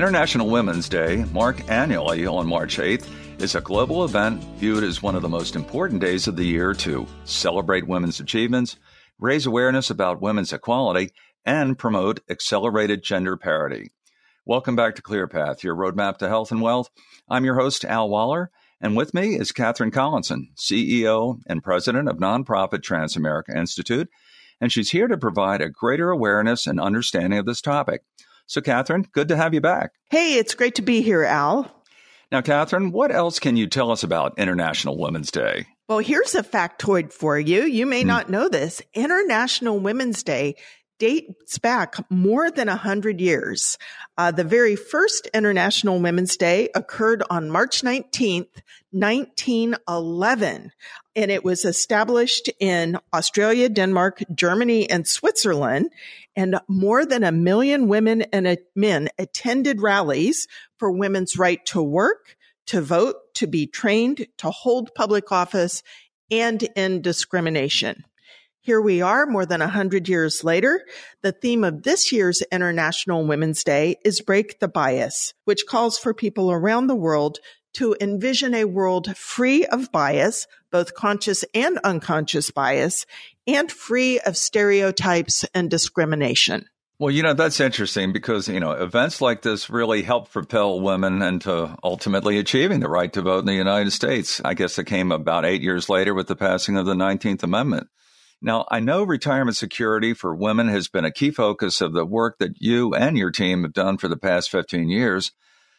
International Women's Day, marked annually on March 8th, is a global event viewed as one of the most important days of the year to celebrate women's achievements, raise awareness about women's equality, and promote accelerated gender parity. Welcome back to ClearPath, your roadmap to health and wealth. I'm your host, Al Waller, and with me is Catherine Collinson, CEO and president of nonprofit Transamerica Institute, and she's here to provide a greater awareness and understanding of this topic. So, Catherine, good to have you back. Hey, it's great to be here, Al. Now, Catherine, what else can you tell us about International Women's Day? Well, here's a factoid for you. You may mm. not know this. International Women's Day dates back more than 100 years. Uh, the very first International Women's Day occurred on March 19th, 1911, and it was established in Austria, Denmark, Germany, and Switzerland. And more than a million women and men attended rallies for women's right to work, to vote, to be trained, to hold public office, and end discrimination. Here we are more than a hundred years later. The theme of this year's International Women's Day is Break the Bias, which calls for people around the world to envision a world free of bias, both conscious and unconscious bias, and free of stereotypes and discrimination. Well, you know, that's interesting because, you know, events like this really help propel women into ultimately achieving the right to vote in the United States. I guess it came about eight years later with the passing of the 19th Amendment. Now, I know retirement security for women has been a key focus of the work that you and your team have done for the past 15 years.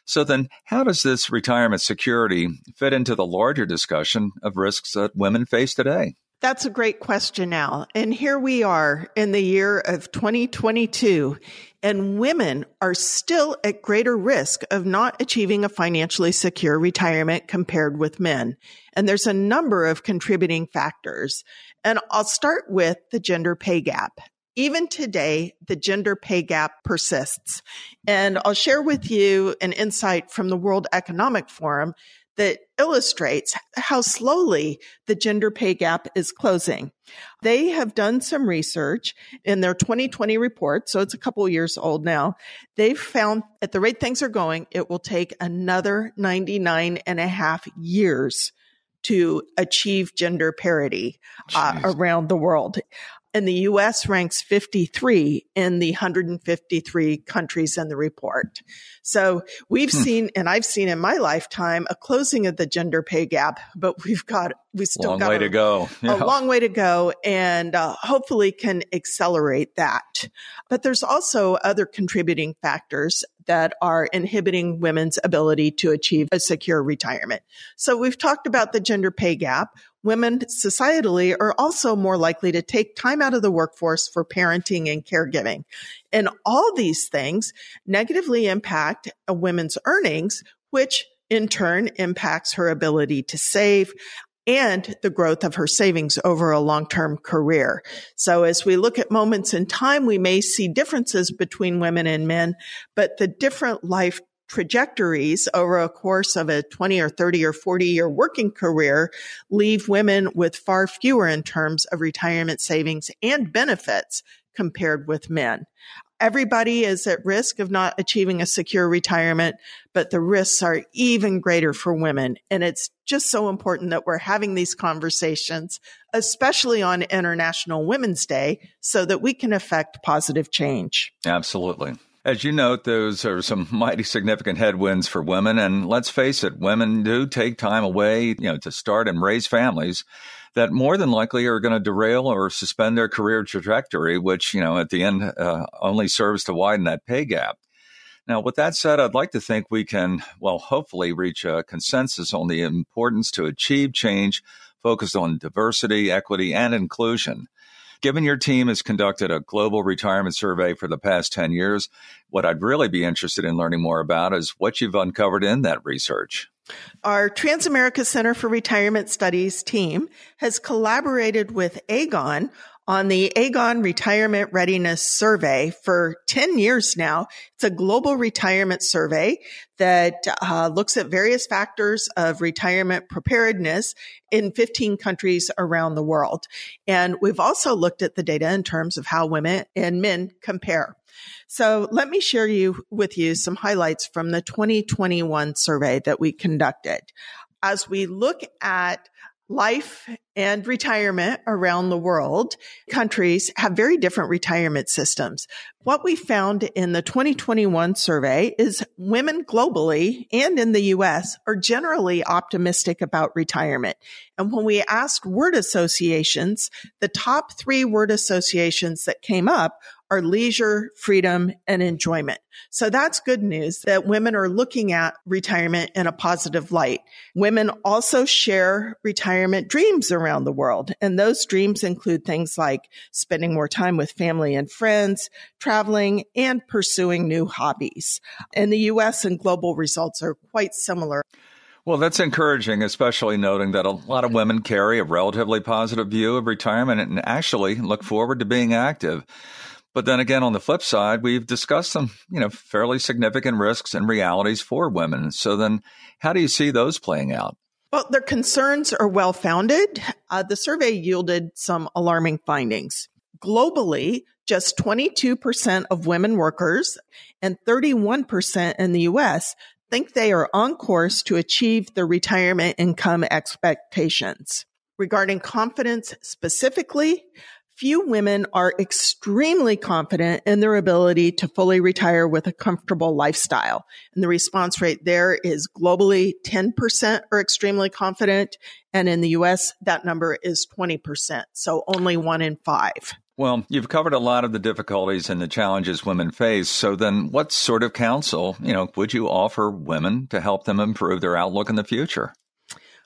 So then, how does this retirement security fit into the larger discussion of risks that women face today? That's a great question, Al. And here we are in the year of 2022, and women are still at greater risk of not achieving a financially secure retirement compared with men. And there's a number of contributing factors. And I'll start with the gender pay gap. Even today, the gender pay gap persists. And I'll share with you an insight from the World Economic Forum that illustrates how slowly the gender pay gap is closing. They have done some research in their 2020 report, so it's a couple years old now. They've found at the rate things are going, it will take another 99 and a half years to achieve gender parity uh, around the world. And the US ranks 53 in the 153 countries in the report. So we've hmm. seen, and I've seen in my lifetime, a closing of the gender pay gap, but we've got, we still got a long got way a, to go. Yeah. A long way to go and uh, hopefully can accelerate that. But there's also other contributing factors that are inhibiting women's ability to achieve a secure retirement. So we've talked about the gender pay gap. Women societally are also more likely to take time out of the workforce for parenting and caregiving. And all these things negatively impact a woman's earnings, which in turn impacts her ability to save and the growth of her savings over a long-term career. So as we look at moments in time, we may see differences between women and men, but the different life trajectories over a course of a 20 or 30 or 40 year working career leave women with far fewer in terms of retirement savings and benefits compared with men. Everybody is at risk of not achieving a secure retirement, but the risks are even greater for women. And it's just so important that we're having these conversations, especially on International Women's Day, so that we can affect positive change. Absolutely. As you note, those are some mighty significant headwinds for women. And let's face it, women do take time away, you know, to start and raise families that more than likely are going to derail or suspend their career trajectory, which, you know, at the end uh, only serves to widen that pay gap. Now, with that said, I'd like to think we can, well, hopefully reach a consensus on the importance to achieve change focused on diversity, equity, and inclusion. Given your team has conducted a global retirement survey for the past 10 years, what I'd really be interested in learning more about is what you've uncovered in that research. Our Transamerica Center for Retirement Studies team has collaborated with Aegon on the Aegon Retirement Readiness Survey for 10 years now. It's a global retirement survey that uh, looks at various factors of retirement preparedness in 15 countries around the world. And we've also looked at the data in terms of how women and men compare. So let me share you with you some highlights from the 2021 survey that we conducted. As we look at life and retirement around the world, countries have very different retirement systems. What we found in the 2021 survey is women globally and in the US are generally optimistic about retirement. And when we asked word associations, the top three word associations that came up are leisure, freedom, and enjoyment. So that's good news that women are looking at retirement in a positive light. Women also share retirement dreams around the world. And those dreams include things like spending more time with family and friends, traveling, and pursuing new hobbies. In the US and global results are quite similar. Well, that's encouraging, especially noting that a lot of women carry a relatively positive view of retirement and actually look forward to being active. But then again, on the flip side, we've discussed some, you know, fairly significant risks and realities for women. So then how do you see those playing out? Well, their concerns are well founded. Uh, the survey yielded some alarming findings. Globally, just 22% of women workers and 31% in the US think they are on course to achieve their retirement income expectations. Regarding confidence specifically, Few women are extremely confident in their ability to fully retire with a comfortable lifestyle. And the response rate there is globally 10% are extremely confident. And in the US, that number is 20%. So only one in five. Well, you've covered a lot of the difficulties and the challenges women face. So then what sort of counsel, you know, would you offer women to help them improve their outlook in the future?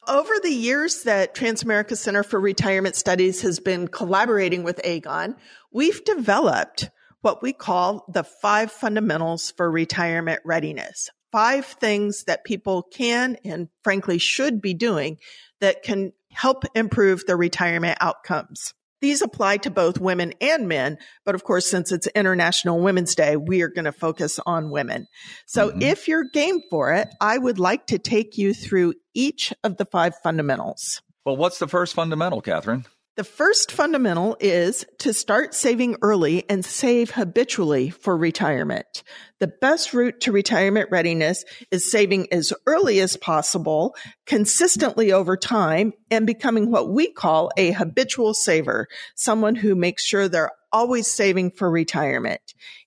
Over the years that Transamerica Center for Retirement Studies has been collaborating with Aegon, we've developed what we call the five fundamentals for retirement readiness. Five things that people can and frankly should be doing that can help improve their retirement outcomes. These apply to both women and men, but of course, since it's International Women's Day, we are going to focus on women. So mm-hmm. if you're game for it, I would like to take you through each of the five fundamentals. Well, what's the first fundamental, Catherine? The first fundamental is to start saving early and save habitually for retirement. The best route to retirement readiness is saving as early as possible, consistently over time, and becoming what we call a habitual saver, someone who makes sure they're always saving for retirement.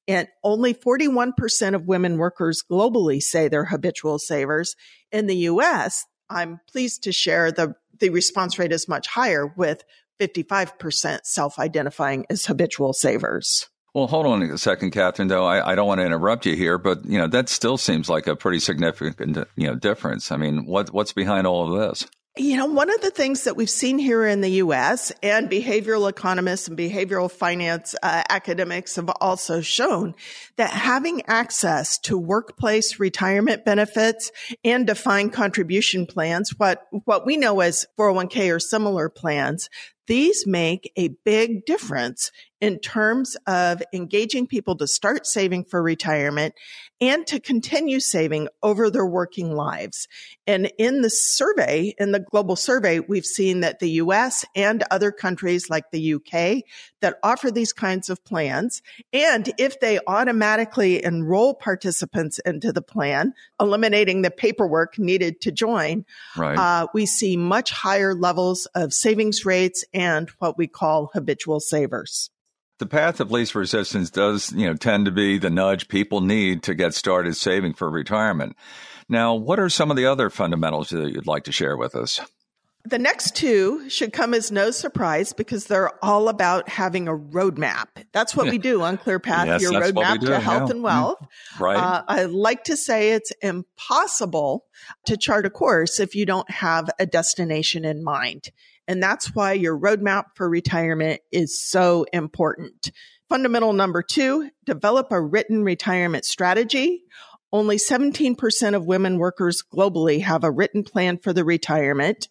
And only 41% of women workers globally say they're habitual savers. In the US, I'm pleased to share the the response rate is much higher with 55% self identifying as habitual savers. Well, hold on a second, Catherine. Though I, I, don't want to interrupt you here, but you know that still seems like a pretty significant you know difference. I mean, what what's behind all of this? You know, one of the things that we've seen here in the U.S. and behavioral economists and behavioral finance uh, academics have also shown that having access to workplace retirement benefits and defined contribution plans, what what we know as 401k or similar plans, these make a big difference in terms of engaging people to start saving for retirement and to continue saving over their working lives. And in the survey, in the global survey, we've seen that the US and other countries like the UK that offer these kinds of plans, and if they automatically enroll participants into the plan, eliminating the paperwork needed to join, right. uh, we see much higher levels of savings rates and what we call habitual savers the path of least resistance does, you know, tend to be the nudge people need to get started saving for retirement. Now, what are some of the other fundamentals that you'd like to share with us? The next two should come as no surprise because they're all about having a roadmap. That's what we do on ClearPath, yes, your roadmap to health yeah. and wealth. Mm, right. Uh, I like to say it's impossible to chart a course if you don't have a destination in mind. And that's why your roadmap for retirement is so important. Fundamental number two, develop a written retirement strategy. Only 17% of women workers globally have a written plan for the retirement.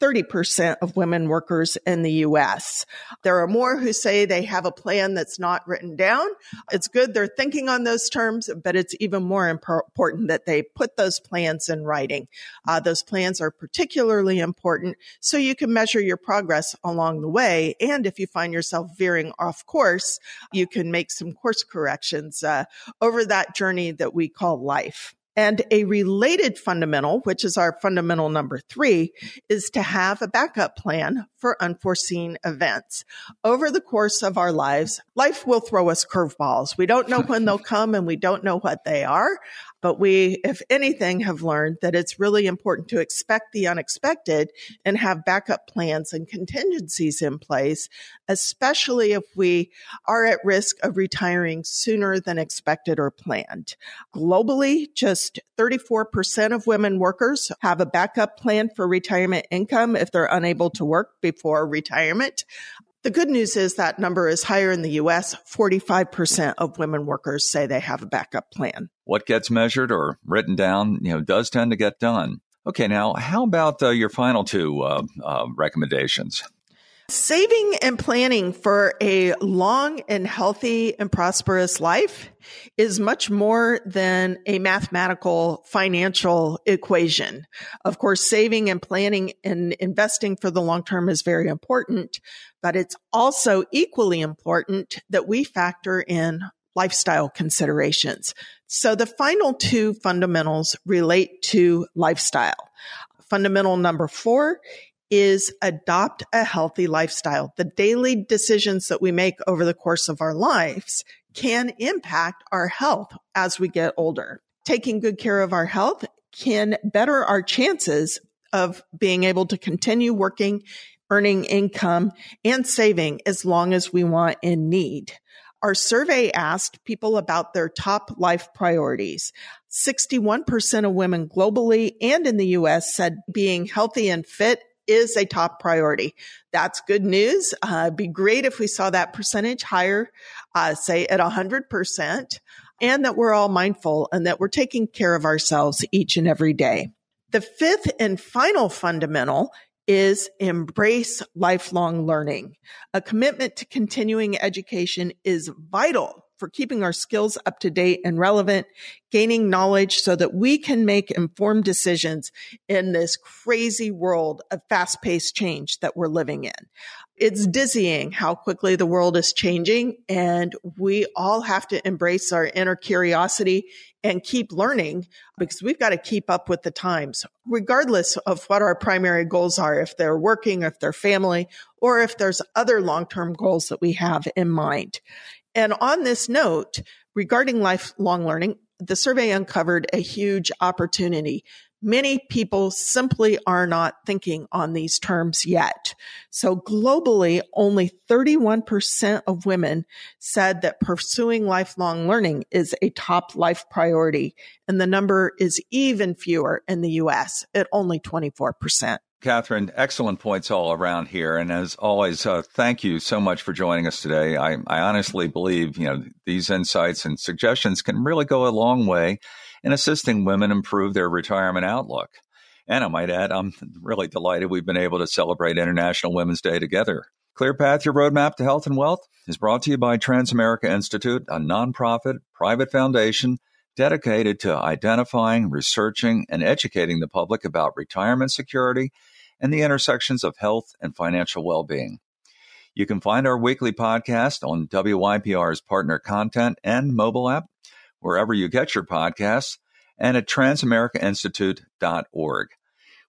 30% of women workers in the US. There are more who say they have a plan that's not written down. It's good they're thinking on those terms, but it's even more important that they put those plans in writing. Uh, those plans are particularly important so you can measure your progress along the way. And if you find yourself veering off course, you can make some course corrections uh, over that journey that we call life. And a related fundamental, which is our fundamental number three, is to have a backup plan for unforeseen events. Over the course of our lives, life will throw us curveballs. We don't know when they'll come and we don't know what they are. But we, if anything, have learned that it's really important to expect the unexpected and have backup plans and contingencies in place, especially if we are at risk of retiring sooner than expected or planned. Globally, just 34% of women workers have a backup plan for retirement income if they're unable to work before retirement. The good news is that number is higher in the US. 45% of women workers say they have a backup plan. What gets measured or written down, you know, does tend to get done. Okay, now how about uh, your final two uh, uh, recommendations? Saving and planning for a long and healthy and prosperous life is much more than a mathematical financial equation. Of course, saving and planning and investing for the long term is very important, but it's also equally important that we factor in lifestyle considerations. So the final two fundamentals relate to lifestyle. Fundamental number four is adopt a healthy lifestyle. The daily decisions that we make over the course of our lives can impact our health as we get older. Taking good care of our health can better our chances of being able to continue working, earning income and saving as long as we want and need. Our survey asked people about their top life priorities. 61% of women globally and in the US said being healthy and fit is a top priority. That's good news. Uh, it'd be great if we saw that percentage higher, uh, say at 100%, and that we're all mindful and that we're taking care of ourselves each and every day. The fifth and final fundamental is embrace lifelong learning. A commitment to continuing education is vital for keeping our skills up to date and relevant, gaining knowledge so that we can make informed decisions in this crazy world of fast paced change that we're living in. It's dizzying how quickly the world is changing and we all have to embrace our inner curiosity and keep learning because we've got to keep up with the times, regardless of what our primary goals are, if they're working, if they're family, or if there's other long-term goals that we have in mind. And on this note, regarding lifelong learning, the survey uncovered a huge opportunity. Many people simply are not thinking on these terms yet. So globally, only 31% of women said that pursuing lifelong learning is a top life priority. And the number is even fewer in the US at only 24%. Catherine, excellent points all around here. And as always, uh, thank you so much for joining us today. I, I honestly believe, you know, these insights and suggestions can really go a long way in assisting women improve their retirement outlook. And I might add, I'm really delighted we've been able to celebrate International Women's Day together. Clear Path, your roadmap to health and wealth is brought to you by Transamerica Institute, a nonprofit private foundation dedicated to identifying, researching, and educating the public about retirement security and the intersections of health and financial well being. You can find our weekly podcast on WYPR's partner content and mobile app, wherever you get your podcasts, and at transamericainstitute.org.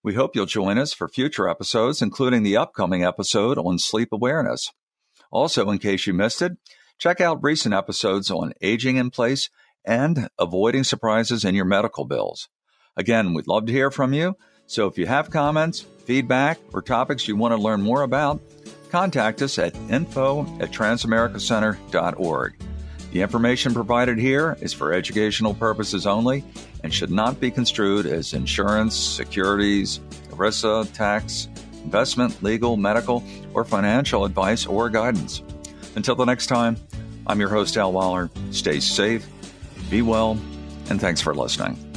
We hope you'll join us for future episodes, including the upcoming episode on sleep awareness. Also, in case you missed it, check out recent episodes on aging in place and avoiding surprises in your medical bills. Again, we'd love to hear from you. So if you have comments, feedback, or topics you want to learn more about, contact us at info at transamericacenter.org. The information provided here is for educational purposes only and should not be construed as insurance, securities, ERISA, tax, investment, legal, medical, or financial advice or guidance. Until the next time, I'm your host, Al Waller. Stay safe, be well, and thanks for listening.